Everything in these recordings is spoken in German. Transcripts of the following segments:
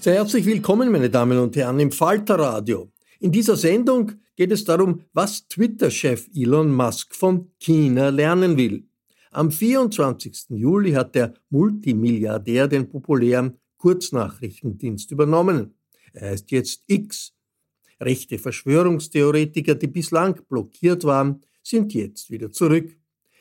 Sehr herzlich willkommen, meine Damen und Herren, im Falterradio. In dieser Sendung geht es darum, was Twitter-Chef Elon Musk von China lernen will. Am 24. Juli hat der Multimilliardär den populären Kurznachrichtendienst übernommen. Er heißt jetzt X. Rechte Verschwörungstheoretiker, die bislang blockiert waren, sind jetzt wieder zurück.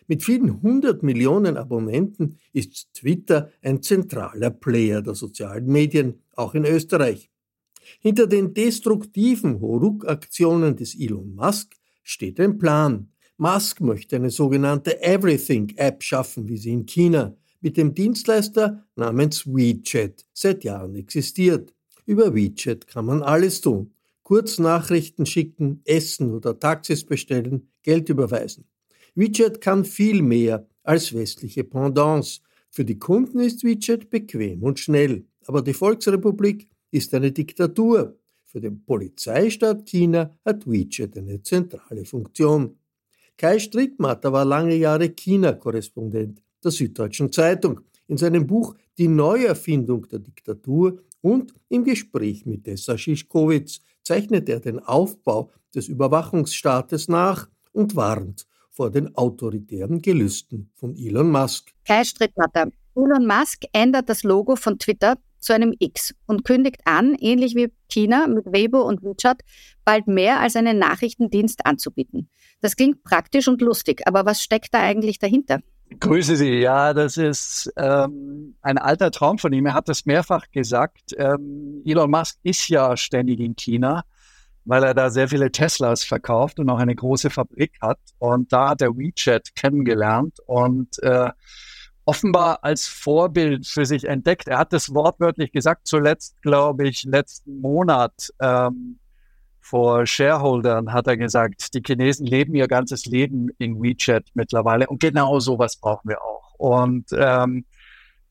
Mit vielen hundert Millionen Abonnenten ist Twitter ein zentraler Player der sozialen Medien, auch in Österreich. Hinter den destruktiven Huruk-Aktionen des Elon Musk steht ein Plan. Musk möchte eine sogenannte Everything-App schaffen, wie sie in China mit dem Dienstleister namens WeChat seit Jahren existiert. Über WeChat kann man alles tun. Kurznachrichten schicken, essen oder Taxis bestellen, Geld überweisen. WeChat kann viel mehr als westliche Pendants. Für die Kunden ist WeChat bequem und schnell, aber die Volksrepublik ist eine Diktatur. Für den Polizeistaat China hat WeChat eine zentrale Funktion. Kai Strittmatter war lange Jahre China-Korrespondent der Süddeutschen Zeitung. In seinem Buch Die Neuerfindung der Diktatur und im Gespräch mit Dessa Schischkowitz zeichnet er den Aufbau des Überwachungsstaates nach und warnt vor den autoritären Gelüsten von Elon Musk. Kai Strittmatter. Elon Musk ändert das Logo von Twitter zu einem X und kündigt an, ähnlich wie China mit Weibo und WeChat, bald mehr als einen Nachrichtendienst anzubieten. Das klingt praktisch und lustig, aber was steckt da eigentlich dahinter? Grüße Sie. Ja, das ist ähm, ein alter Traum von ihm. Er hat das mehrfach gesagt. Ähm, Elon Musk ist ja ständig in China, weil er da sehr viele Teslas verkauft und auch eine große Fabrik hat. Und da hat er WeChat kennengelernt und äh, offenbar als Vorbild für sich entdeckt. Er hat das wortwörtlich gesagt, zuletzt, glaube ich, letzten Monat ähm, vor Shareholdern hat er gesagt, die Chinesen leben ihr ganzes Leben in WeChat mittlerweile und genau sowas brauchen wir auch. Und ähm,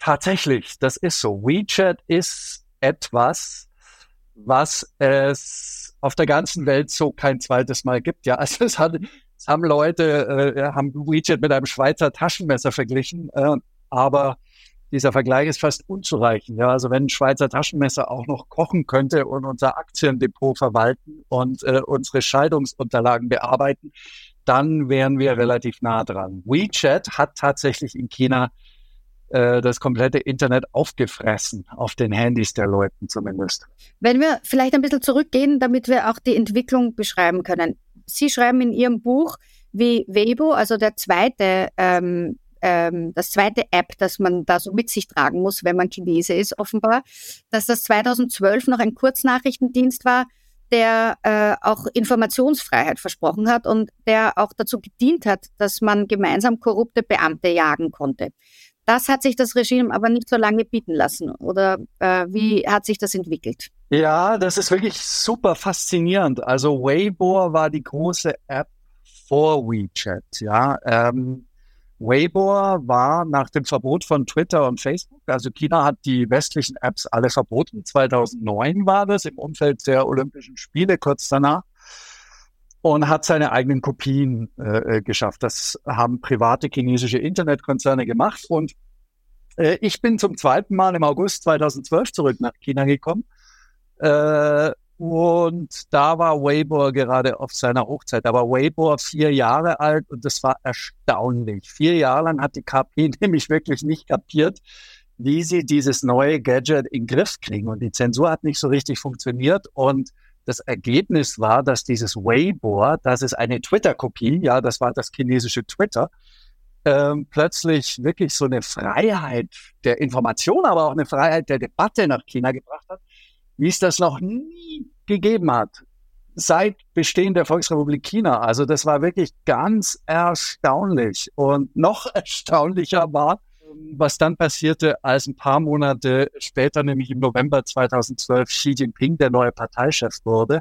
tatsächlich, das ist so. WeChat ist etwas, was es auf der ganzen Welt so kein zweites Mal gibt. Ja, also es hat es haben Leute, äh, haben WeChat mit einem Schweizer Taschenmesser verglichen, äh, aber dieser Vergleich ist fast unzureichend. Ja, also wenn ein Schweizer Taschenmesser auch noch kochen könnte und unser Aktiendepot verwalten und äh, unsere Scheidungsunterlagen bearbeiten, dann wären wir relativ nah dran. WeChat hat tatsächlich in China äh, das komplette Internet aufgefressen, auf den Handys der Leuten zumindest. Wenn wir vielleicht ein bisschen zurückgehen, damit wir auch die Entwicklung beschreiben können. Sie schreiben in Ihrem Buch, wie Weibo, also der zweite, ähm, ähm, das zweite App, das man da so mit sich tragen muss, wenn man Chinese ist, offenbar, dass das 2012 noch ein Kurznachrichtendienst war, der äh, auch Informationsfreiheit versprochen hat und der auch dazu gedient hat, dass man gemeinsam korrupte Beamte jagen konnte. Das hat sich das Regime aber nicht so lange bieten lassen. Oder äh, wie hat sich das entwickelt? Ja, das ist wirklich super faszinierend. Also Weibo war die große App vor WeChat. Ja, ähm, Weibo war nach dem Verbot von Twitter und Facebook, also China hat die westlichen Apps alle verboten. 2009 war das im Umfeld der Olympischen Spiele kurz danach und hat seine eigenen Kopien äh, äh geschafft. Das haben private chinesische Internetkonzerne gemacht und äh, ich bin zum zweiten Mal im August 2012 zurück nach China gekommen. Äh, und da war Weibo gerade auf seiner Hochzeit. Da war Weibo vier Jahre alt und das war erstaunlich. Vier Jahre lang hat die KP nämlich wirklich nicht kapiert, wie sie dieses neue Gadget in den Griff kriegen. Und die Zensur hat nicht so richtig funktioniert. Und das Ergebnis war, dass dieses Weibo, das ist eine Twitter-Kopie, ja, das war das chinesische Twitter, ähm, plötzlich wirklich so eine Freiheit der Information, aber auch eine Freiheit der Debatte nach China gebracht hat, wie es das noch nie gegeben hat seit Bestehen der Volksrepublik China. Also das war wirklich ganz erstaunlich. Und noch erstaunlicher war, was dann passierte, als ein paar Monate später, nämlich im November 2012, Xi Jinping der neue Parteichef wurde.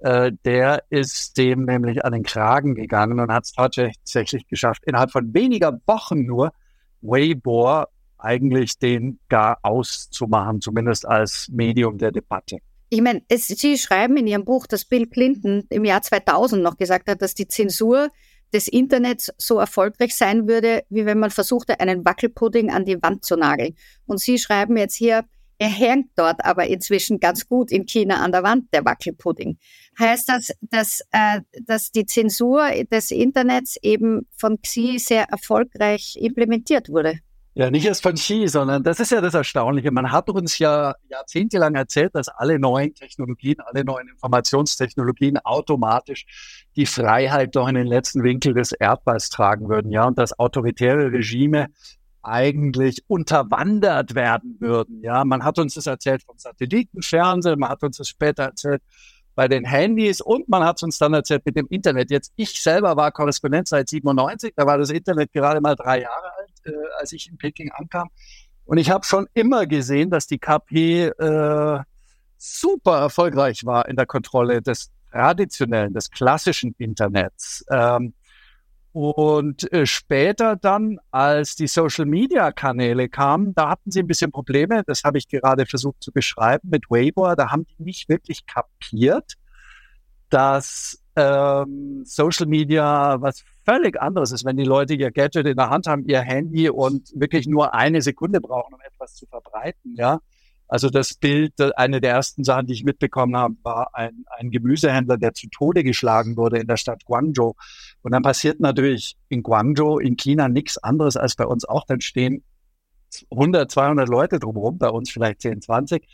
Äh, der ist dem nämlich an den Kragen gegangen und hat es tatsächlich geschafft, innerhalb von weniger Wochen nur Weibo eigentlich den gar auszumachen, zumindest als Medium der Debatte. Ich meine, Sie schreiben in Ihrem Buch, dass Bill Clinton im Jahr 2000 noch gesagt hat, dass die Zensur des Internets so erfolgreich sein würde, wie wenn man versuchte, einen Wackelpudding an die Wand zu nageln. Und Sie schreiben jetzt hier, er hängt dort aber inzwischen ganz gut in China an der Wand, der Wackelpudding. Heißt das, dass, äh, dass die Zensur des Internets eben von Xi sehr erfolgreich implementiert wurde? Ja, nicht erst von Xi, sondern das ist ja das Erstaunliche. Man hat uns ja jahrzehntelang erzählt, dass alle neuen Technologien, alle neuen Informationstechnologien automatisch die Freiheit doch in den letzten Winkel des Erdballs tragen würden, ja, und dass autoritäre Regime eigentlich unterwandert werden würden. Ja, man hat uns das erzählt vom Satellitenfernsehen, man hat uns das später erzählt bei den Handys und man hat uns dann erzählt mit dem Internet. Jetzt, ich selber war Korrespondent seit 97, da war das Internet gerade mal drei Jahre alt äh, als ich in Peking ankam. Und ich habe schon immer gesehen, dass die KP äh, super erfolgreich war in der Kontrolle des traditionellen, des klassischen Internets. Ähm, und äh, später dann, als die Social-Media-Kanäle kamen, da hatten sie ein bisschen Probleme. Das habe ich gerade versucht zu beschreiben mit Weibo. Da haben die nicht wirklich kapiert, dass ähm, Social Media was völlig anderes ist, wenn die Leute ihr Gadget in der Hand haben, ihr Handy und wirklich nur eine Sekunde brauchen, um etwas zu verbreiten, ja. Also das Bild, eine der ersten Sachen, die ich mitbekommen habe, war ein, ein Gemüsehändler, der zu Tode geschlagen wurde in der Stadt Guangzhou. Und dann passiert natürlich in Guangzhou, in China, nichts anderes als bei uns auch. Dann stehen 100, 200 Leute drumherum, bei uns vielleicht 10, 20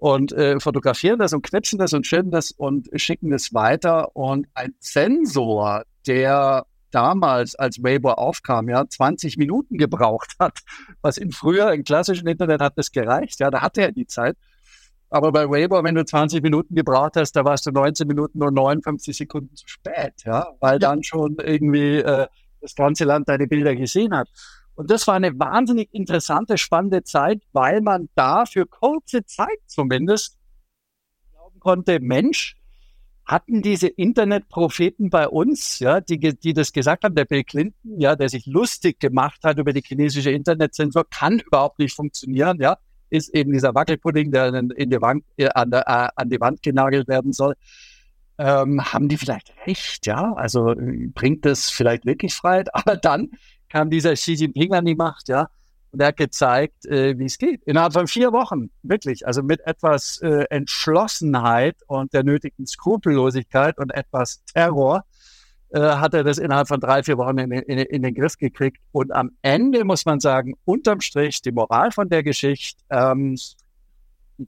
und äh, fotografieren das und knipsen das und schildern das und schicken es weiter. Und ein Sensor, der damals, als Weibo aufkam, ja, 20 Minuten gebraucht hat, was in früher, im klassischen Internet hat das gereicht, ja, da hatte er die Zeit. Aber bei Weibo, wenn du 20 Minuten gebraucht hast, da warst du 19 Minuten und 59 Sekunden zu spät, ja, weil dann schon irgendwie äh, das ganze Land deine Bilder gesehen hat. Und das war eine wahnsinnig interessante, spannende Zeit, weil man da für kurze Zeit zumindest glauben konnte, Mensch, hatten diese Internetpropheten bei uns, ja, die, die das gesagt haben, der Bill Clinton, ja, der sich lustig gemacht hat über die chinesische Internetzensur, kann überhaupt nicht funktionieren, ja, ist eben dieser Wackelpudding, der in die Wand, äh, an, der, äh, an die Wand genagelt werden soll. Ähm, haben die vielleicht recht, ja? Also bringt das vielleicht wirklich Freiheit? Aber dann kam dieser Xi Jinping an die Macht, ja. Und er hat gezeigt, äh, wie es geht. Innerhalb von vier Wochen, wirklich. Also mit etwas äh, Entschlossenheit und der nötigen Skrupellosigkeit und etwas Terror äh, hat er das innerhalb von drei, vier Wochen in, in, in, den Griff gekriegt. Und am Ende muss man sagen, unterm Strich, die Moral von der Geschichte, ähm,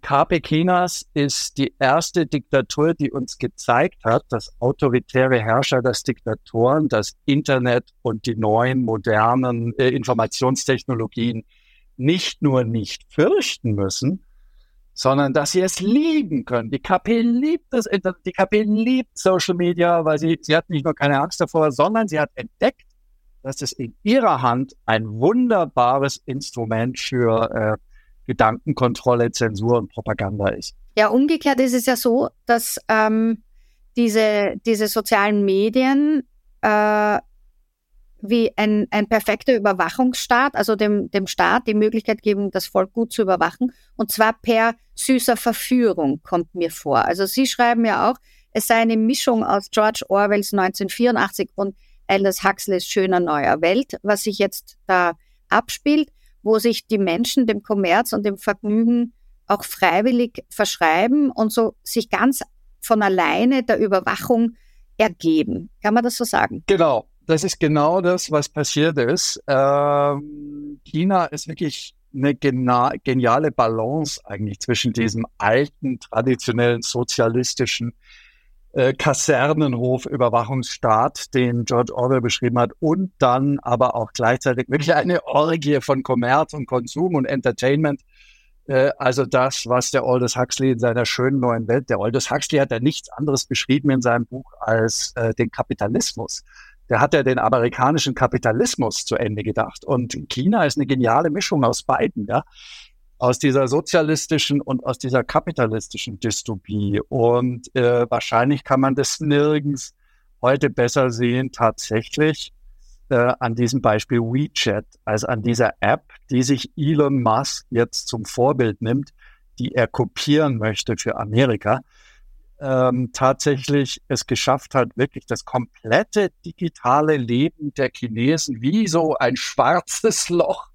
KP Chinas ist die erste Diktatur, die uns gezeigt hat, dass autoritäre Herrscher, dass Diktatoren, das Internet und die neuen modernen äh, Informationstechnologien nicht nur nicht fürchten müssen, sondern dass sie es lieben können. Die KP liebt das Internet, die KP liebt Social Media, weil sie, sie hat nicht nur keine Angst davor, sondern sie hat entdeckt, dass es in ihrer Hand ein wunderbares Instrument für äh, Gedankenkontrolle, Zensur und Propaganda ist. Ja, umgekehrt ist es ja so, dass ähm, diese, diese sozialen Medien äh, wie ein, ein perfekter Überwachungsstaat, also dem, dem Staat die Möglichkeit geben, das Volk gut zu überwachen, und zwar per süßer Verführung, kommt mir vor. Also Sie schreiben ja auch, es sei eine Mischung aus George Orwells 1984 und Aldous Huxleys schöner neuer Welt, was sich jetzt da abspielt wo sich die Menschen dem Kommerz und dem Vergnügen auch freiwillig verschreiben und so sich ganz von alleine der Überwachung ergeben. Kann man das so sagen? Genau, das ist genau das, was passiert ist. Ähm, China ist wirklich eine geniale Balance eigentlich zwischen diesem alten, traditionellen sozialistischen äh, Kasernenhof-Überwachungsstaat, den George Orwell beschrieben hat, und dann aber auch gleichzeitig wirklich eine Orgie von Kommerz und Konsum und Entertainment. Äh, also das, was der Aldous Huxley in seiner schönen neuen Welt, der Aldous Huxley hat ja nichts anderes beschrieben in seinem Buch als äh, den Kapitalismus. Der hat ja den amerikanischen Kapitalismus zu Ende gedacht. Und China ist eine geniale Mischung aus beiden, ja aus dieser sozialistischen und aus dieser kapitalistischen Dystopie. Und äh, wahrscheinlich kann man das nirgends heute besser sehen, tatsächlich äh, an diesem Beispiel WeChat, als an dieser App, die sich Elon Musk jetzt zum Vorbild nimmt, die er kopieren möchte für Amerika. Ähm, tatsächlich es geschafft hat, wirklich das komplette digitale Leben der Chinesen wie so ein schwarzes Loch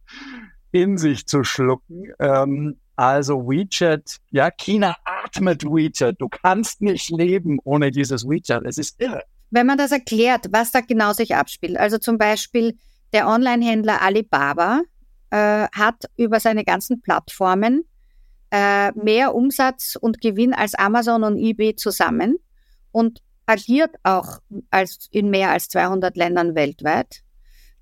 in sich zu schlucken. Ähm, also WeChat, ja, China atmet WeChat. Du kannst nicht leben ohne dieses WeChat. Es ist irre. Wenn man das erklärt, was da genau sich abspielt, also zum Beispiel der Online-Händler Alibaba äh, hat über seine ganzen Plattformen äh, mehr Umsatz und Gewinn als Amazon und eBay zusammen und agiert auch als in mehr als 200 Ländern weltweit.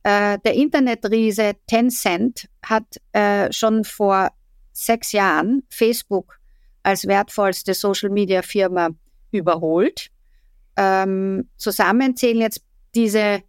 Äh, der Internetriese Tencent hat äh, schon vor sechs Jahren Facebook als wertvollste Social-Media-Firma überholt. Ähm, zusammen zählen jetzt diese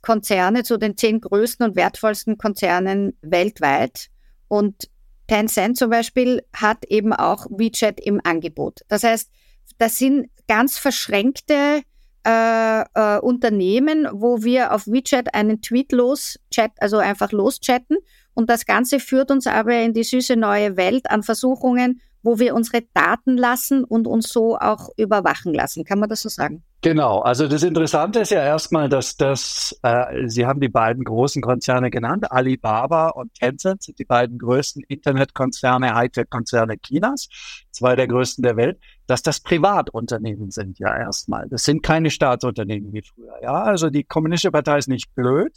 Konzerne zu den zehn größten und wertvollsten Konzernen weltweit. Und Tencent zum Beispiel hat eben auch WeChat im Angebot. Das heißt, das sind ganz verschränkte äh, äh, Unternehmen, wo wir auf WeChat einen Tweet loschat, also einfach loschatten. Und das Ganze führt uns aber in die süße neue Welt an Versuchungen, wo wir unsere Daten lassen und uns so auch überwachen lassen. Kann man das so sagen? Genau. Also das Interessante ist ja erstmal, dass das, äh, Sie haben die beiden großen Konzerne genannt, Alibaba und Tencent sind die beiden größten Internetkonzerne, Hightech-Konzerne Chinas, zwei der größten der Welt, dass das Privatunternehmen sind ja erstmal. Das sind keine Staatsunternehmen wie früher. Ja, also die Kommunistische Partei ist nicht blöd.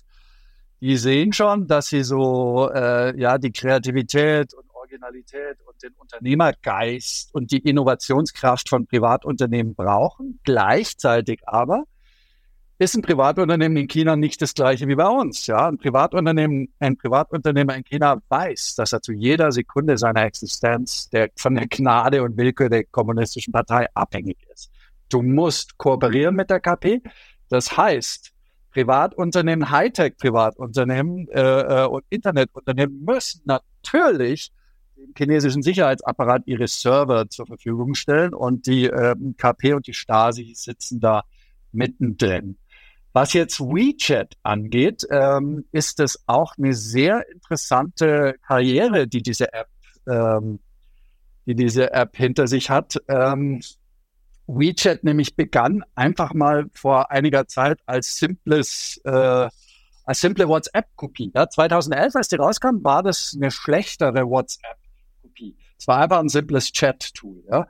Die sehen schon, dass sie so äh, ja die Kreativität und Originalität und den Unternehmergeist und die Innovationskraft von Privatunternehmen brauchen. Gleichzeitig aber ist ein Privatunternehmen in China nicht das gleiche wie bei uns. Ja, ein Privatunternehmen, ein Privatunternehmer in China weiß, dass er zu jeder Sekunde seiner Existenz der, von der Gnade und Willkür der kommunistischen Partei abhängig ist. Du musst kooperieren mit der KP. Das heißt, Privatunternehmen, Hightech-Privatunternehmen äh, äh, und Internetunternehmen müssen natürlich dem chinesischen Sicherheitsapparat ihre Server zur Verfügung stellen und die äh, KP und die Stasi sitzen da mittendrin. Was jetzt WeChat angeht, ähm, ist es auch eine sehr interessante Karriere, die diese App, ähm, die diese App hinter sich hat. Ähm, WeChat nämlich begann einfach mal vor einiger Zeit als simples äh, als simple WhatsApp-Kopie. Ja, 2011, als die rauskam, war das eine schlechtere WhatsApp. Es war einfach ein simples Chat-Tool. Ja.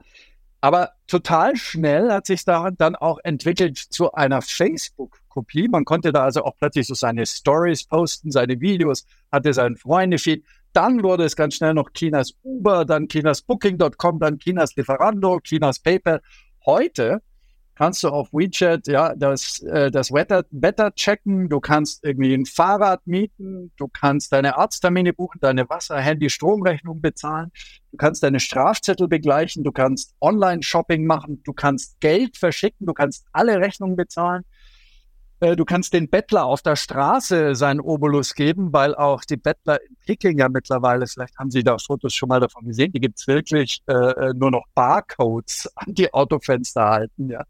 Aber total schnell hat sich da dann auch entwickelt zu einer Facebook-Kopie. Man konnte da also auch plötzlich so seine Stories posten, seine Videos, hatte seinen Freunde-Feed. Dann wurde es ganz schnell noch Chinas Uber, dann Chinas Booking.com, dann Chinas Lieferando, Chinas PayPal. Heute kannst du auf WeChat ja das, äh, das Wetter, Wetter checken, du kannst irgendwie ein Fahrrad mieten, du kannst deine Arzttermine buchen, deine Wasser-, Handy-, Stromrechnung bezahlen, du kannst deine Strafzettel begleichen, du kannst Online-Shopping machen, du kannst Geld verschicken, du kannst alle Rechnungen bezahlen. Äh, du kannst den Bettler auf der Straße seinen Obolus geben, weil auch die Bettler in Peking ja mittlerweile, vielleicht haben Sie da Fotos schon mal davon gesehen, die gibt's wirklich äh, äh nur noch Barcodes an die Autofenster halten. Ja.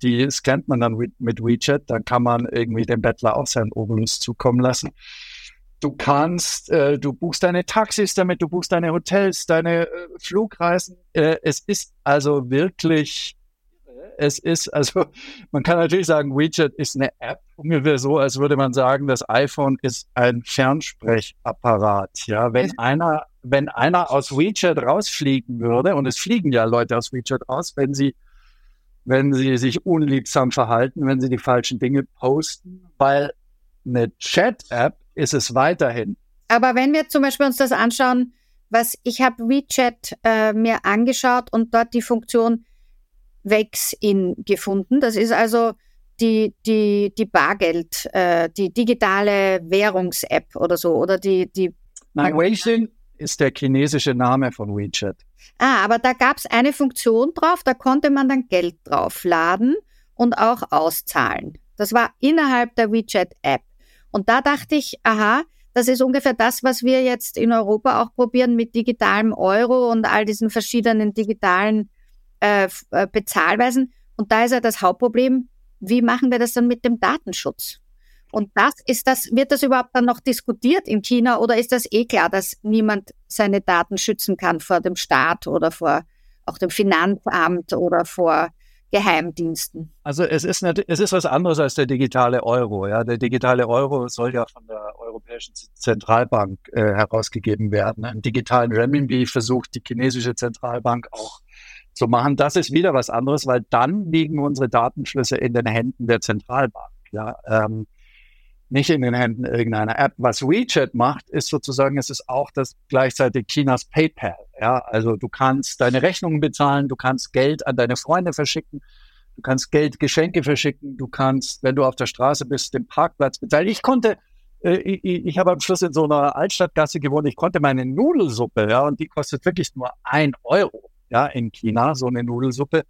Die scannt man dann mit WeChat, dann kann man irgendwie dem Bettler auch seinen Obolus zukommen lassen. Du kannst, äh, du buchst deine Taxis damit, du buchst deine Hotels, deine äh, Flugreisen. Äh, es ist also wirklich es ist, also man kann natürlich sagen, WeChat ist eine App, ungefähr so, als würde man sagen, das iPhone ist ein Fernsprechapparat. Ja, wenn einer, wenn einer aus WeChat rausfliegen würde, und es fliegen ja Leute aus WeChat raus, wenn sie, wenn sie sich unliebsam verhalten, wenn sie die falschen Dinge posten, weil eine Chat-App ist es weiterhin. Aber wenn wir zum Beispiel uns das anschauen, was ich habe WeChat äh, mir angeschaut und dort die Funktion Vex-In gefunden. Das ist also die, die, die Bargeld, äh, die digitale Währungs-App oder so, oder die, die Nein, Weixin ist der chinesische Name von WeChat. Ah, aber da gab es eine Funktion drauf, da konnte man dann Geld draufladen und auch auszahlen. Das war innerhalb der WeChat-App. Und da dachte ich, aha, das ist ungefähr das, was wir jetzt in Europa auch probieren mit digitalem Euro und all diesen verschiedenen digitalen äh, Bezahlweisen. Und da ist ja das Hauptproblem, wie machen wir das dann mit dem Datenschutz? Und das ist das, wird das überhaupt dann noch diskutiert in China oder ist das eh klar, dass niemand seine Daten schützen kann vor dem Staat oder vor auch dem Finanzamt oder vor Geheimdiensten? Also es ist, nicht, es ist was anderes als der digitale Euro. Ja, der digitale Euro soll ja von der Europäischen Zentralbank äh, herausgegeben werden. Einen digitalen Renminbi versucht die chinesische Zentralbank auch zu machen. Das ist wieder was anderes, weil dann liegen unsere Datenschlüsse in den Händen der Zentralbank. Ja, ähm, nicht in den Händen irgendeiner App. Was WeChat macht, ist sozusagen, es ist auch das gleichzeitig Chinas PayPal. Ja, also du kannst deine Rechnungen bezahlen, du kannst Geld an deine Freunde verschicken, du kannst Geld, Geschenke verschicken, du kannst, wenn du auf der Straße bist, den Parkplatz bezahlen. Ich konnte, äh, ich, ich habe am Schluss in so einer Altstadtgasse gewohnt, ich konnte meine Nudelsuppe, ja, und die kostet wirklich nur ein Euro ja, in China, so eine Nudelsuppe,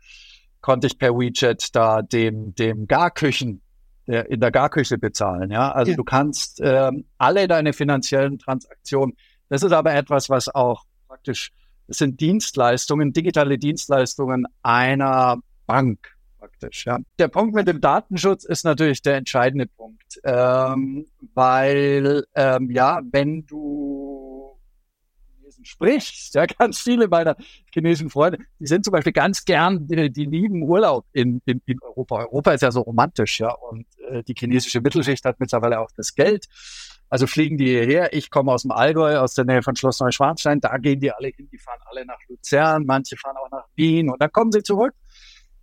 konnte ich per WeChat da dem, dem Garküchen, der, in der Garküche bezahlen, ja. Also ja. du kannst ähm, alle deine finanziellen Transaktionen, das ist aber etwas, was auch praktisch, das sind Dienstleistungen, digitale Dienstleistungen einer Bank praktisch. Ja. Der Punkt mit dem Datenschutz ist natürlich der entscheidende Punkt, ähm, weil ähm, ja, wenn du Chinesen sprichst, ja, ganz viele meiner chinesischen Freunde, die sind zum Beispiel ganz gern, die, die lieben Urlaub in, in, in Europa. Europa ist ja so romantisch, ja, und äh, die chinesische Mittelschicht hat mittlerweile auch das Geld. Also fliegen die hierher. Ich komme aus dem Allgäu, aus der Nähe von Schloss Neuschwanstein. Da gehen die alle hin. Die fahren alle nach Luzern. Manche fahren auch nach Wien. Und dann kommen sie zurück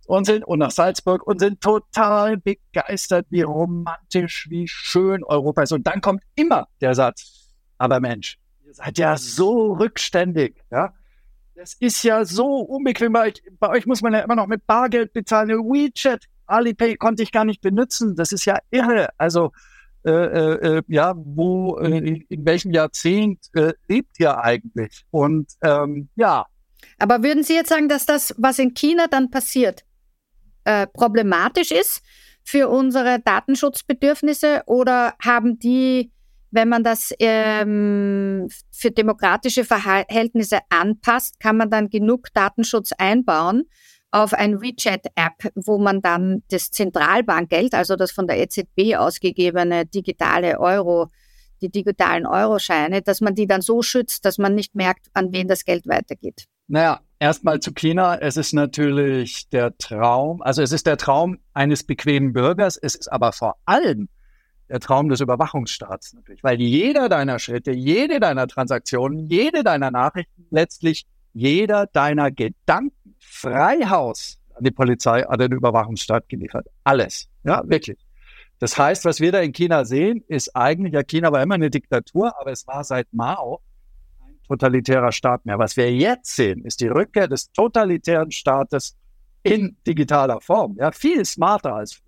und sind und nach Salzburg und sind total begeistert, wie romantisch, wie schön Europa ist. Und dann kommt immer der Satz, aber Mensch, Ihr seid ja so rückständig, ja. Das ist ja so unbequem. Bei euch, bei euch muss man ja immer noch mit Bargeld bezahlen. WeChat, Alipay konnte ich gar nicht benutzen. Das ist ja irre. Also, äh, äh, äh ja, wo, äh, in welchem Jahrzehnt äh, lebt ihr eigentlich? Und ähm, ja. Aber würden Sie jetzt sagen, dass das, was in China dann passiert, äh, problematisch ist für unsere Datenschutzbedürfnisse oder haben die wenn man das ähm, für demokratische Verhältnisse anpasst, kann man dann genug Datenschutz einbauen auf ein WeChat-App, wo man dann das Zentralbankgeld, also das von der EZB ausgegebene digitale Euro, die digitalen Euroscheine, dass man die dann so schützt, dass man nicht merkt, an wen das Geld weitergeht. Naja, erstmal zu China. Es ist natürlich der Traum, also es ist der Traum eines bequemen Bürgers. Es ist aber vor allem der Traum des Überwachungsstaats natürlich, weil jeder deiner Schritte, jede deiner Transaktionen, jede deiner Nachrichten, letztlich jeder deiner Gedanken Freihaus an die Polizei, an den Überwachungsstaat geliefert. Alles. Ja, wirklich. Das heißt, was wir da in China sehen, ist eigentlich, ja, China war immer eine Diktatur, aber es war seit Mao ein totalitärer Staat mehr. Was wir jetzt sehen, ist die Rückkehr des totalitären Staates in digitaler Form. Ja, viel smarter als früher.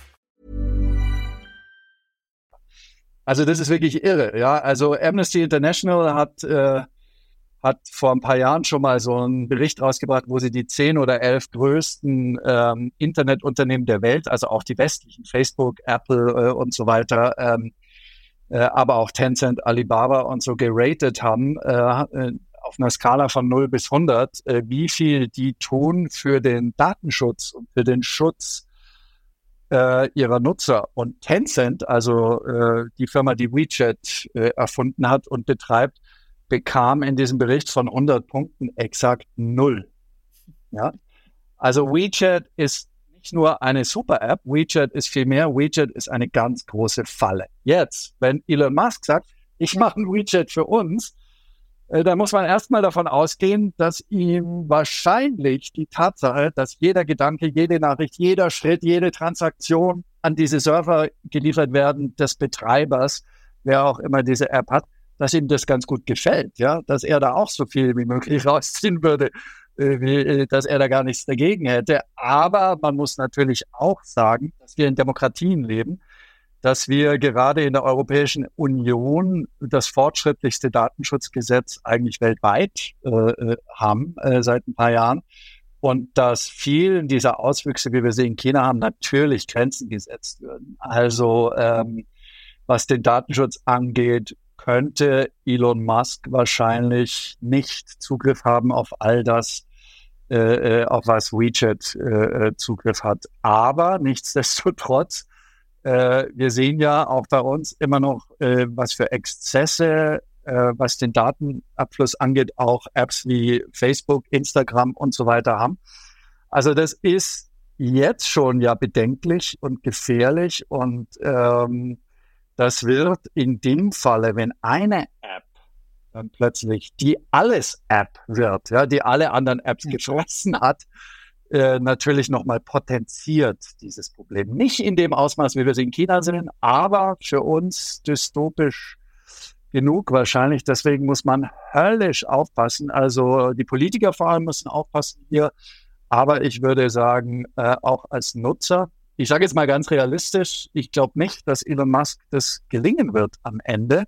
Also das ist wirklich irre, ja. Also Amnesty International hat äh, hat vor ein paar Jahren schon mal so einen Bericht rausgebracht, wo sie die zehn oder elf größten ähm, Internetunternehmen der Welt, also auch die westlichen, Facebook, Apple äh, und so weiter, ähm, äh, aber auch Tencent, Alibaba und so geratet haben, äh, äh auf einer Skala von 0 bis 100, äh, wie viel die tun für den Datenschutz und für den Schutz äh, ihrer Nutzer. Und Tencent, also äh, die Firma, die WeChat äh, erfunden hat und betreibt, bekam in diesem Bericht von 100 Punkten exakt null. Ja? Also WeChat ist nicht nur eine Super-App, WeChat ist viel mehr, WeChat ist eine ganz große Falle. Jetzt, wenn Elon Musk sagt, ich mache ein WeChat für uns, äh, dann muss man erstmal davon ausgehen, dass ihm wahrscheinlich die Tatsache, dass jeder Gedanke, jede Nachricht, jeder Schritt, jede Transaktion an diese Server geliefert werden des Betreibers, wer auch immer diese App hat, dass ihm das ganz gut gefällt, ja, dass er da auch so viel wie möglich rausziehen würde, äh, äh, dass er da gar nichts dagegen hätte. Aber man muss natürlich auch sagen, dass wir in Demokratien leben, dass wir gerade in der Europäischen Union das fortschrittlichste Datenschutzgesetz eigentlich weltweit äh, äh haben äh, seit ein paar Jahren und dass vielen dieser Auswüchse, wie wir sie in China haben, natürlich Grenzen gesetzt würden. Also ähm, was den Datenschutz angeht, könnte Elon Musk wahrscheinlich nicht Zugriff haben auf all das, äh, äh auf was WeChat äh, Zugriff hat. Aber nichtsdestotrotz, äh, wir sehen ja auch bei uns immer noch, äh, was für Exzesse, äh, was den Datenabfluss angeht, auch Apps wie Facebook, Instagram und so weiter haben. Also das ist jetzt schon ja bedenklich und gefährlich und ähm, das wird in dem Falle, wenn eine App dann plötzlich die Alles-App wird, ja, die alle anderen Apps geschlossen hat, äh, natürlich nochmal potenziert dieses Problem. Nicht in dem Ausmaß, wie wir es in China sehen, aber für uns dystopisch genug wahrscheinlich. Deswegen muss man höllisch aufpassen. Also die Politiker vor allem müssen aufpassen hier. Aber ich würde sagen, äh, auch als Nutzer ich sage jetzt mal ganz realistisch, ich glaube nicht, dass Elon Musk das gelingen wird am Ende,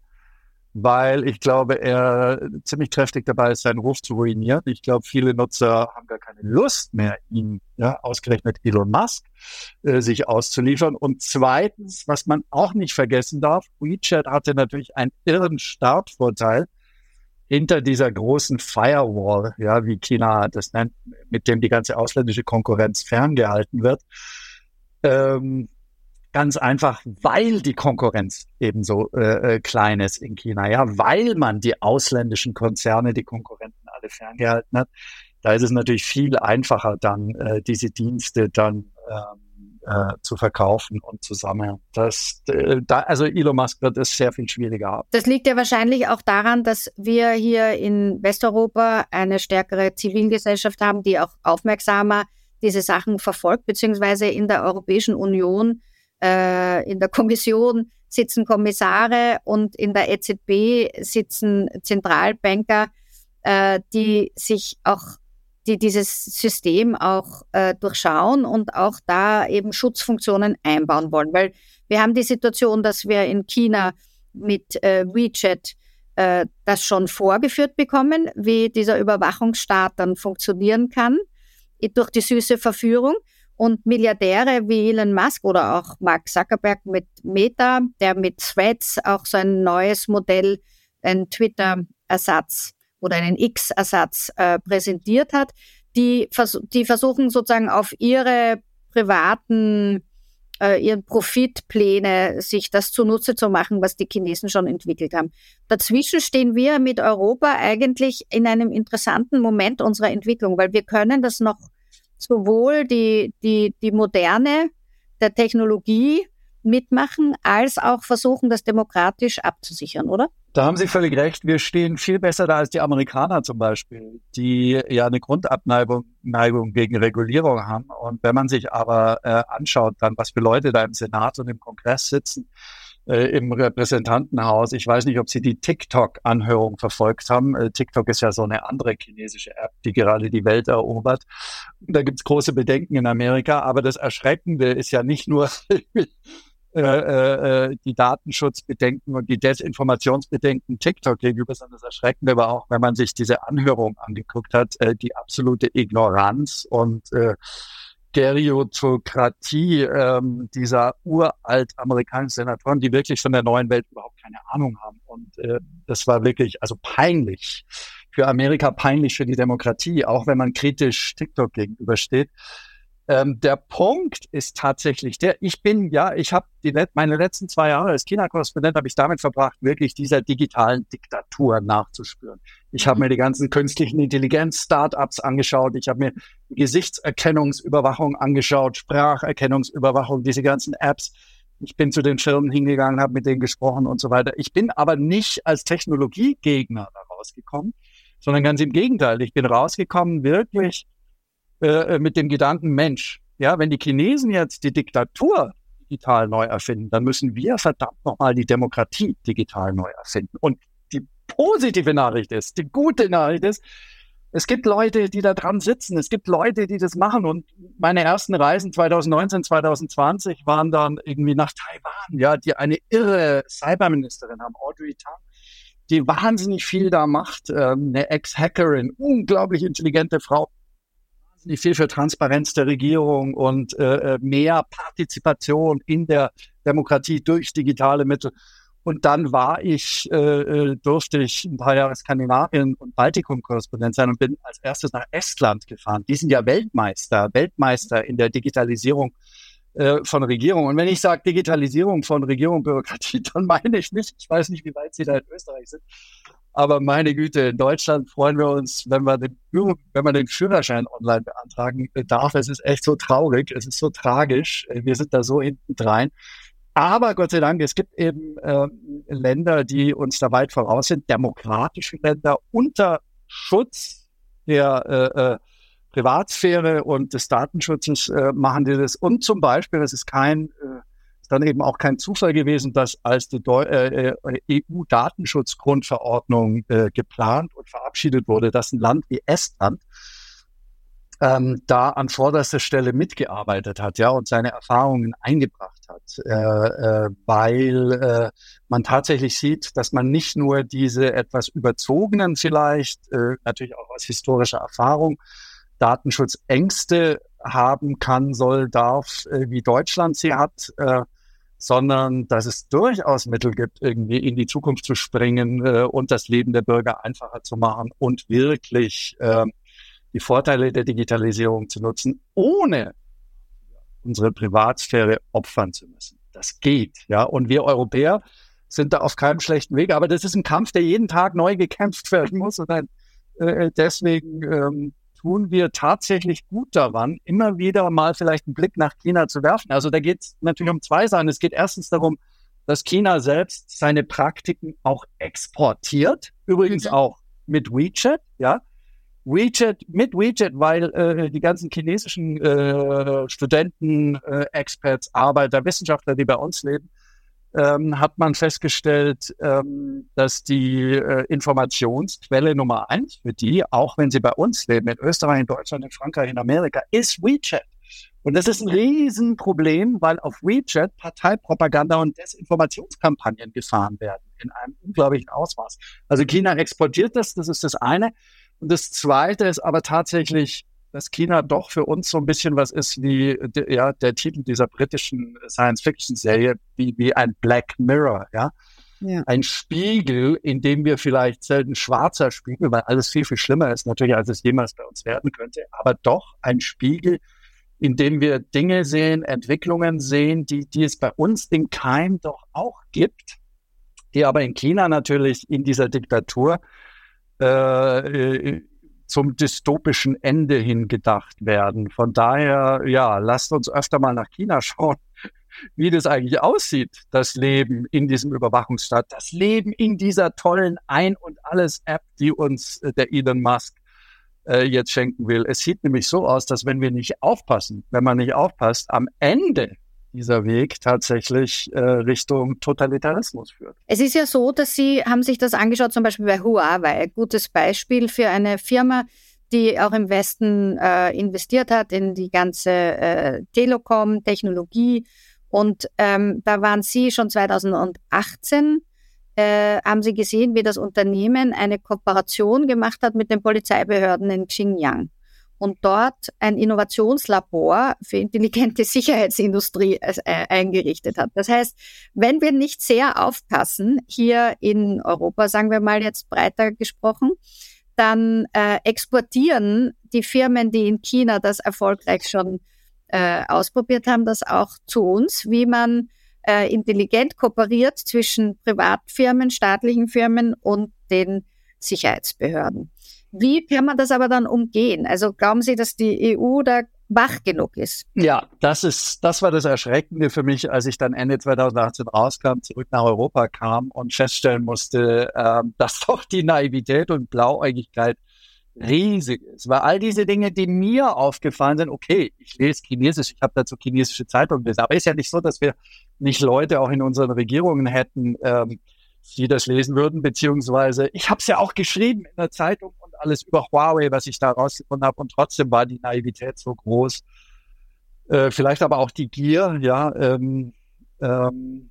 weil ich glaube, er ziemlich kräftig dabei ist, seinen Ruf zu ruinieren. Ich glaube, viele Nutzer haben gar keine Lust mehr, ihn, ja, ausgerechnet Elon Musk, äh, sich auszuliefern. Und zweitens, was man auch nicht vergessen darf, WeChat hatte natürlich einen irren Startvorteil hinter dieser großen Firewall, ja, wie China das nennt, mit dem die ganze ausländische Konkurrenz ferngehalten wird. Ähm, ganz einfach, weil die Konkurrenz ebenso äh, äh, klein ist in China, ja, weil man die ausländischen Konzerne, die Konkurrenten alle ferngehalten hat. Da ist es natürlich viel einfacher, dann äh, diese Dienste dann ähm, äh, zu verkaufen und zu sammeln. Das, äh, da, also Elon Musk wird es sehr viel schwieriger haben. Das liegt ja wahrscheinlich auch daran, dass wir hier in Westeuropa eine stärkere Zivilgesellschaft haben, die auch aufmerksamer diese Sachen verfolgt, beziehungsweise in der Europäischen Union, äh, in der Kommission sitzen Kommissare und in der EZB sitzen Zentralbanker, äh, die sich auch, die dieses System auch äh, durchschauen und auch da eben Schutzfunktionen einbauen wollen. Weil wir haben die Situation, dass wir in China mit äh, WeChat äh, das schon vorgeführt bekommen, wie dieser Überwachungsstaat dann funktionieren kann durch die süße Verführung. Und Milliardäre wie Elon Musk oder auch Mark Zuckerberg mit Meta, der mit Threads auch so ein neues Modell, ein Twitter-Ersatz oder einen X-Ersatz äh, präsentiert hat, die, vers die versuchen sozusagen auf ihre privaten äh, ihren Profitpläne, sich das zunutze zu machen, was die Chinesen schon entwickelt haben. Dazwischen stehen wir mit Europa eigentlich in einem interessanten Moment unserer Entwicklung, weil wir können das noch sowohl die, die, die Moderne der Technologie mitmachen, als auch versuchen, das demokratisch abzusichern, oder? Da haben Sie völlig recht. Wir stehen viel besser da als die Amerikaner zum Beispiel, die ja eine Grundabneigung Neigung gegen Regulierung haben. Und wenn man sich aber äh, anschaut, dann was für Leute da im Senat und im Kongress sitzen, im Repräsentantenhaus. Ich weiß nicht, ob Sie die TikTok-Anhörung verfolgt haben. Äh, TikTok ist ja so eine andere chinesische App, die gerade die Welt erobert. Da gibt's große Bedenken in Amerika. Aber das Erschreckende ist ja nicht nur äh, äh, die Datenschutzbedenken und die Desinformationsbedenken TikTok gegenüber, sondern das Erschreckende war auch, wenn man sich diese Anhörung angeguckt hat, äh, die absolute Ignoranz und äh, Stereotokratie ähm, dieser uralt amerikanischen Senatoren, die wirklich von der neuen Welt überhaupt keine Ahnung haben. Und äh, das war wirklich also peinlich für Amerika, peinlich für die Demokratie, auch wenn man kritisch TikTok gegenübersteht. Ähm, der Punkt ist tatsächlich der, ich bin, ja, ich habe meine letzten zwei Jahre als China-Korrespondent habe ich damit verbracht, wirklich dieser digitalen Diktatur nachzuspüren. Ich habe mhm. mir die ganzen künstlichen Intelligenz-Startups angeschaut, ich habe mir Gesichtserkennungsüberwachung angeschaut, Spracherkennungsüberwachung, diese ganzen Apps. Ich bin zu den Firmen hingegangen, habe mit denen gesprochen und so weiter. Ich bin aber nicht als Technologiegegner da rausgekommen, sondern ganz im Gegenteil. Ich bin rausgekommen wirklich äh, mit dem Gedanken, Mensch, ja, wenn die Chinesen jetzt die Diktatur digital neu erfinden, dann müssen wir verdammt nochmal die Demokratie digital neu erfinden. Und die positive Nachricht ist, die gute Nachricht ist, es gibt Leute, die da dran sitzen. Es gibt Leute, die das machen. Und meine ersten Reisen 2019, 2020 waren dann irgendwie nach Taiwan, ja, die eine irre Cyberministerin haben, Audrey Tang, die wahnsinnig viel da macht, ähm, eine Ex-Hackerin, unglaublich intelligente Frau, wahnsinnig viel für Transparenz der Regierung und äh, äh, mehr Partizipation in der Demokratie durch digitale Mittel. Und dann war ich, äh, äh, durfte ich ein paar Jahre Skandinavien und Baltikum-Korrespondent sein und bin als erstes nach Estland gefahren. Die sind ja Weltmeister, Weltmeister in der Digitalisierung äh, von Regierung. Und wenn ich sage Digitalisierung von Regierung und Bürokratie, dann meine ich nicht, ich weiß nicht, wie weit Sie da in Österreich sind, aber meine Güte, in Deutschland freuen wir uns, wenn wir den, wenn man den Führerschein online beantragen darf. Es ist echt so traurig, es ist so tragisch. Wir sind da so hinten drein. Aber Gott sei Dank, es gibt eben äh, Länder, die uns da weit voraus sind, demokratische Länder unter Schutz der äh, äh, Privatsphäre und des Datenschutzes äh, machen die das. Und zum Beispiel, das ist kein äh, dann eben auch kein Zufall gewesen, dass als die äh, äh EU-Datenschutzgrundverordnung äh, geplant und verabschiedet wurde, dass ein Land wie Estland ähm, da an vorderster Stelle mitgearbeitet hat, ja, und seine Erfahrungen eingebracht hat, äh, äh, weil äh, man tatsächlich sieht, dass man nicht nur diese etwas überzogenen vielleicht, äh, natürlich auch aus historischer Erfahrung, Datenschutzängste haben kann, soll, darf, äh, wie Deutschland sie hat, sondern dass es durchaus Mittel gibt, irgendwie in die Zukunft zu springen äh, und das Leben der Bürger einfacher zu machen und wirklich äh, die Vorteile der Digitalisierung zu nutzen, ohne unsere Privatsphäre opfern zu müssen. Das geht, ja. Und wir Europäer sind da auf keinem schlechten Weg, aber das ist ein Kampf, der jeden Tag neu gekämpft werden muss. Und dann, äh, deswegen ähm, tun wir tatsächlich gut daran, immer wieder mal vielleicht einen Blick nach China zu werfen. Also da geht es natürlich um zwei Sachen. Es geht erstens darum, dass China selbst seine Praktiken auch exportiert. Übrigens mhm. auch mit WeChat, ja. WeChat, mit WeChat, weil äh, die ganzen chinesischen äh, Studenten, äh, Experts, Arbeiter, Wissenschaftler, die bei uns leben, ähm, hat man festgestellt, ähm, dass die äh, Informationsquelle Nummer eins für die, auch wenn sie bei uns leben, in Österreich, in Deutschland, in Frankreich, in Amerika, ist WeChat. Und das ist ein Riesenproblem, weil auf WeChat Parteipropaganda und Desinformationskampagnen gefahren werden in einem unglaublichen Ausmaß. Also China exportiert das, das ist das eine. Und das zweite ist aber tatsächlich dass China doch für uns so ein bisschen was ist wie ja, der Titel dieser britischen Science-Fiction-Serie, wie, wie ein Black Mirror, ja. ja. ein Spiegel, in dem wir vielleicht selten schwarzer Spiegel, weil alles viel, viel schlimmer ist natürlich, als es jemals bei uns werden könnte, aber doch ein Spiegel, in dem wir Dinge sehen, Entwicklungen sehen, die, die es bei uns in Keim doch auch gibt, die aber in China natürlich in dieser Diktatur äh, zum dystopischen Ende hin gedacht werden. Von daher, ja, lasst uns öfter mal nach China schauen, wie das eigentlich aussieht, das Leben in diesem Überwachungsstaat, das Leben in dieser tollen Ein- und Alles-App, die uns äh, der Elon Musk äh, jetzt schenken will. Es sieht nämlich so aus, dass wenn wir nicht aufpassen, wenn man nicht aufpasst, am Ende dieser Weg tatsächlich äh, Richtung Totalitarismus führt. Es ist ja so, dass Sie haben sich das angeschaut, zum Beispiel bei Huawei, gutes Beispiel für eine Firma, die auch im Westen äh, investiert hat in die ganze äh, Telekom-Technologie. Und ähm, da waren Sie schon 2018 äh, haben Sie gesehen, wie das Unternehmen eine Kooperation gemacht hat mit den Polizeibehörden in Xinjiang und dort ein Innovationslabor für intelligente Sicherheitsindustrie äh, eingerichtet hat. Das heißt, wenn wir nicht sehr aufpassen, hier in Europa, sagen wir mal jetzt breiter gesprochen, dann äh, exportieren die Firmen, die in China das erfolgreich schon äh, ausprobiert haben, das auch zu uns, wie man äh, intelligent kooperiert zwischen Privatfirmen, staatlichen Firmen und den Sicherheitsbehörden. Wie kann man das aber dann umgehen? Also glauben Sie, dass die EU da wach genug ist? Ja, das ist, das war das Erschreckende für mich, als ich dann Ende 2018 rauskam, zurück nach Europa kam und feststellen musste, äh, dass doch die Naivität und Blauäugigkeit riesig ist. Weil all diese Dinge, die mir aufgefallen sind, okay, ich lese Chinesisch, ich habe dazu chinesische Zeitungen gelesen, aber ist ja nicht so, dass wir nicht Leute auch in unseren Regierungen hätten, ähm, die das lesen würden, beziehungsweise ich habe es ja auch geschrieben in der Zeitung alles über Huawei, was ich da rausgefunden habe und trotzdem war die Naivität so groß. Äh, vielleicht aber auch die Gier, ja, ähm, ähm,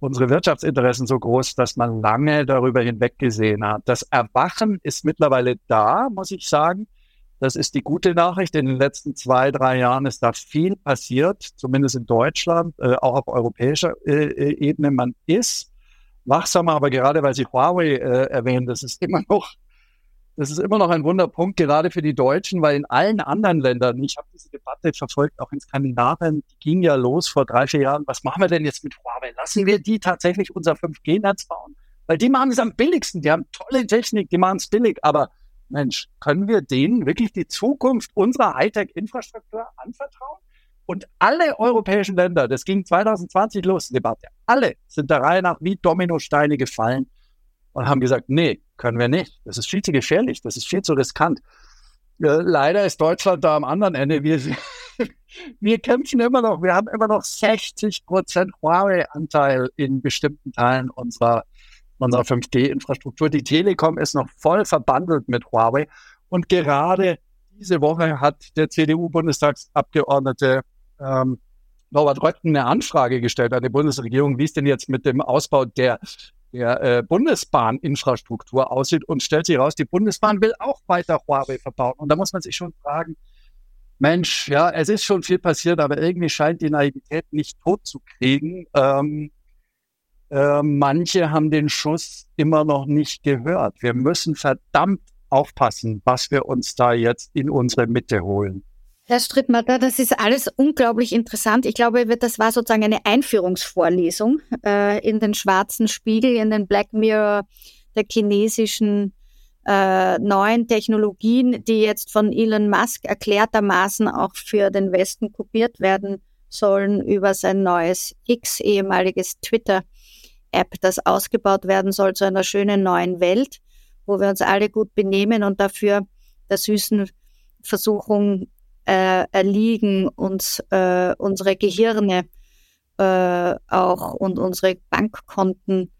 unsere Wirtschaftsinteressen so groß, dass man lange darüber hinweggesehen hat. Das Erwachen ist mittlerweile da, muss ich sagen. Das ist die gute Nachricht. In den letzten zwei, drei Jahren ist da viel passiert, zumindest in Deutschland, äh, auch auf europäischer äh, äh Ebene. Man ist wachsamer, aber gerade weil Sie Huawei äh, erwähnen, das ist immer noch, das ist immer noch ein Wunderpunkt, gerade für die Deutschen, weil in allen anderen Ländern, ich habe diese Debatte verfolgt, auch in Skandinavien, die ging ja los vor drei, vier Jahren, was machen wir denn jetzt mit Huawei? Lassen wir die tatsächlich unser 5G-Netz bauen? Weil die machen es am billigsten, die haben tolle Technik, die machen es billig, aber Mensch, können wir denen wirklich die Zukunft unserer Hightech-Infrastruktur anvertrauen? Und alle europäischen Länder, das ging 2020 los, die Debatte, alle sind der Reihe nach wie Dominosteine gefallen und haben gesagt, nee, können wir nicht. Das ist viel zu gefährlich, das ist viel zu riskant. Leider ist Deutschland da am anderen Ende. Wir, wir kämpfen immer noch, wir haben immer noch 60 Prozent Huawei-Anteil in bestimmten Teilen unserer, unserer 5G-Infrastruktur. Die Telekom ist noch voll verbandelt mit Huawei. Und gerade diese Woche hat der CDU-Bundestagsabgeordnete ähm, Norbert Röttgen eine Anfrage gestellt an die Bundesregierung, wie es denn jetzt mit dem Ausbau der, der äh, Bundesbahninfrastruktur aussieht und stellt sich raus, die Bundesbahn will auch weiter Huawei verbauen. Und da muss man sich schon fragen, Mensch, ja, es ist schon viel passiert, aber irgendwie scheint die Naivität nicht tot zu kriegen. Ähm, äh, manche haben den Schuss immer noch nicht gehört. Wir müssen verdammt aufpassen, was wir uns da jetzt in unsere Mitte holen. Herr Strittmatter, das ist alles unglaublich interessant. Ich glaube, das war sozusagen eine Einführungsvorlesung äh, in den schwarzen Spiegel, in den Black Mirror der chinesischen äh, neuen Technologien, die jetzt von Elon Musk erklärtermaßen auch für den Westen kopiert werden sollen über sein neues X, ehemaliges Twitter-App, das ausgebaut werden soll zu einer schönen neuen Welt, wo wir uns alle gut benehmen und dafür der süßen Versuchung äh, erliegen, uns äh, unsere Gehirne äh, auch und unsere Bankkonten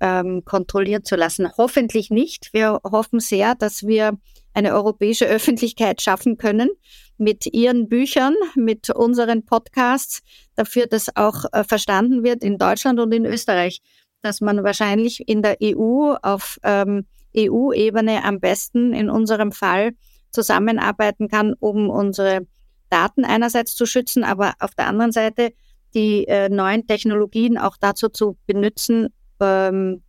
ähm, kontrollieren zu lassen. Hoffentlich nicht. Wir hoffen sehr, dass wir eine europäische Öffentlichkeit schaffen können mit ihren Büchern, mit unseren Podcasts, dafür, dass auch äh, verstanden wird in Deutschland und in Österreich, dass man wahrscheinlich in der EU auf ähm, EU-Ebene am besten in unserem Fall zusammenarbeiten kann, um unsere Daten einerseits zu schützen, aber auf der anderen Seite die äh, neuen Technologien auch dazu zu benutzen, ähm,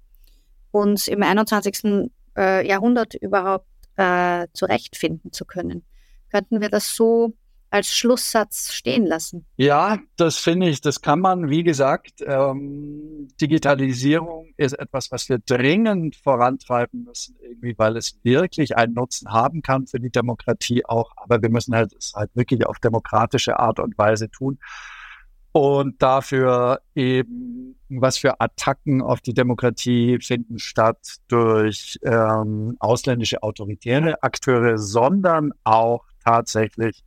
uns im 21. Äh, Jahrhundert überhaupt äh, zurechtfinden zu können. Könnten wir das so als Schlusssatz stehen lassen? Ja, das finde ich, das kann man. Wie gesagt, ähm, Digitalisierung ist etwas, was wir dringend vorantreiben müssen, irgendwie, weil es wirklich einen Nutzen haben kann für die Demokratie auch. Aber wir müssen halt es halt wirklich auf demokratische Art und Weise tun. Und dafür eben, was für Attacken auf die Demokratie finden statt durch ähm, ausländische autoritäre Akteure, sondern auch tatsächlich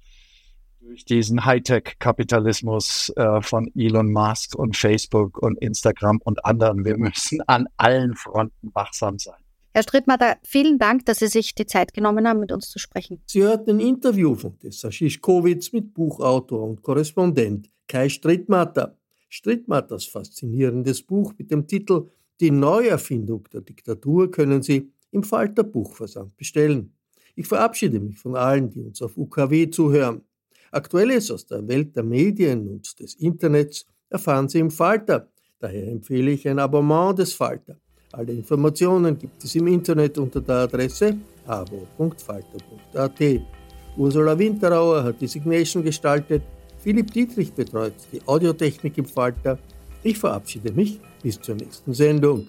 durch diesen Hightech-Kapitalismus äh, von Elon Musk und Facebook und Instagram und anderen. Wir müssen an allen Fronten wachsam sein. Herr Strittmatter, vielen Dank, dass Sie sich die Zeit genommen haben, mit uns zu sprechen. Sie hörten ein Interview von Tessa Schischkowitz mit Buchautor und Korrespondent Kai Strittmatter. Strittmatters faszinierendes Buch mit dem Titel Die Neuerfindung der Diktatur können Sie im Falter Buchversand bestellen. Ich verabschiede mich von allen, die uns auf UKW zuhören. Aktuelles aus der Welt der Medien und des Internets erfahren Sie im Falter. Daher empfehle ich ein Abonnement des Falter. Alle Informationen gibt es im Internet unter der Adresse abo.falter.at. Ursula Winterauer hat die Signation gestaltet. Philipp Dietrich betreut die Audiotechnik im Falter. Ich verabschiede mich bis zur nächsten Sendung.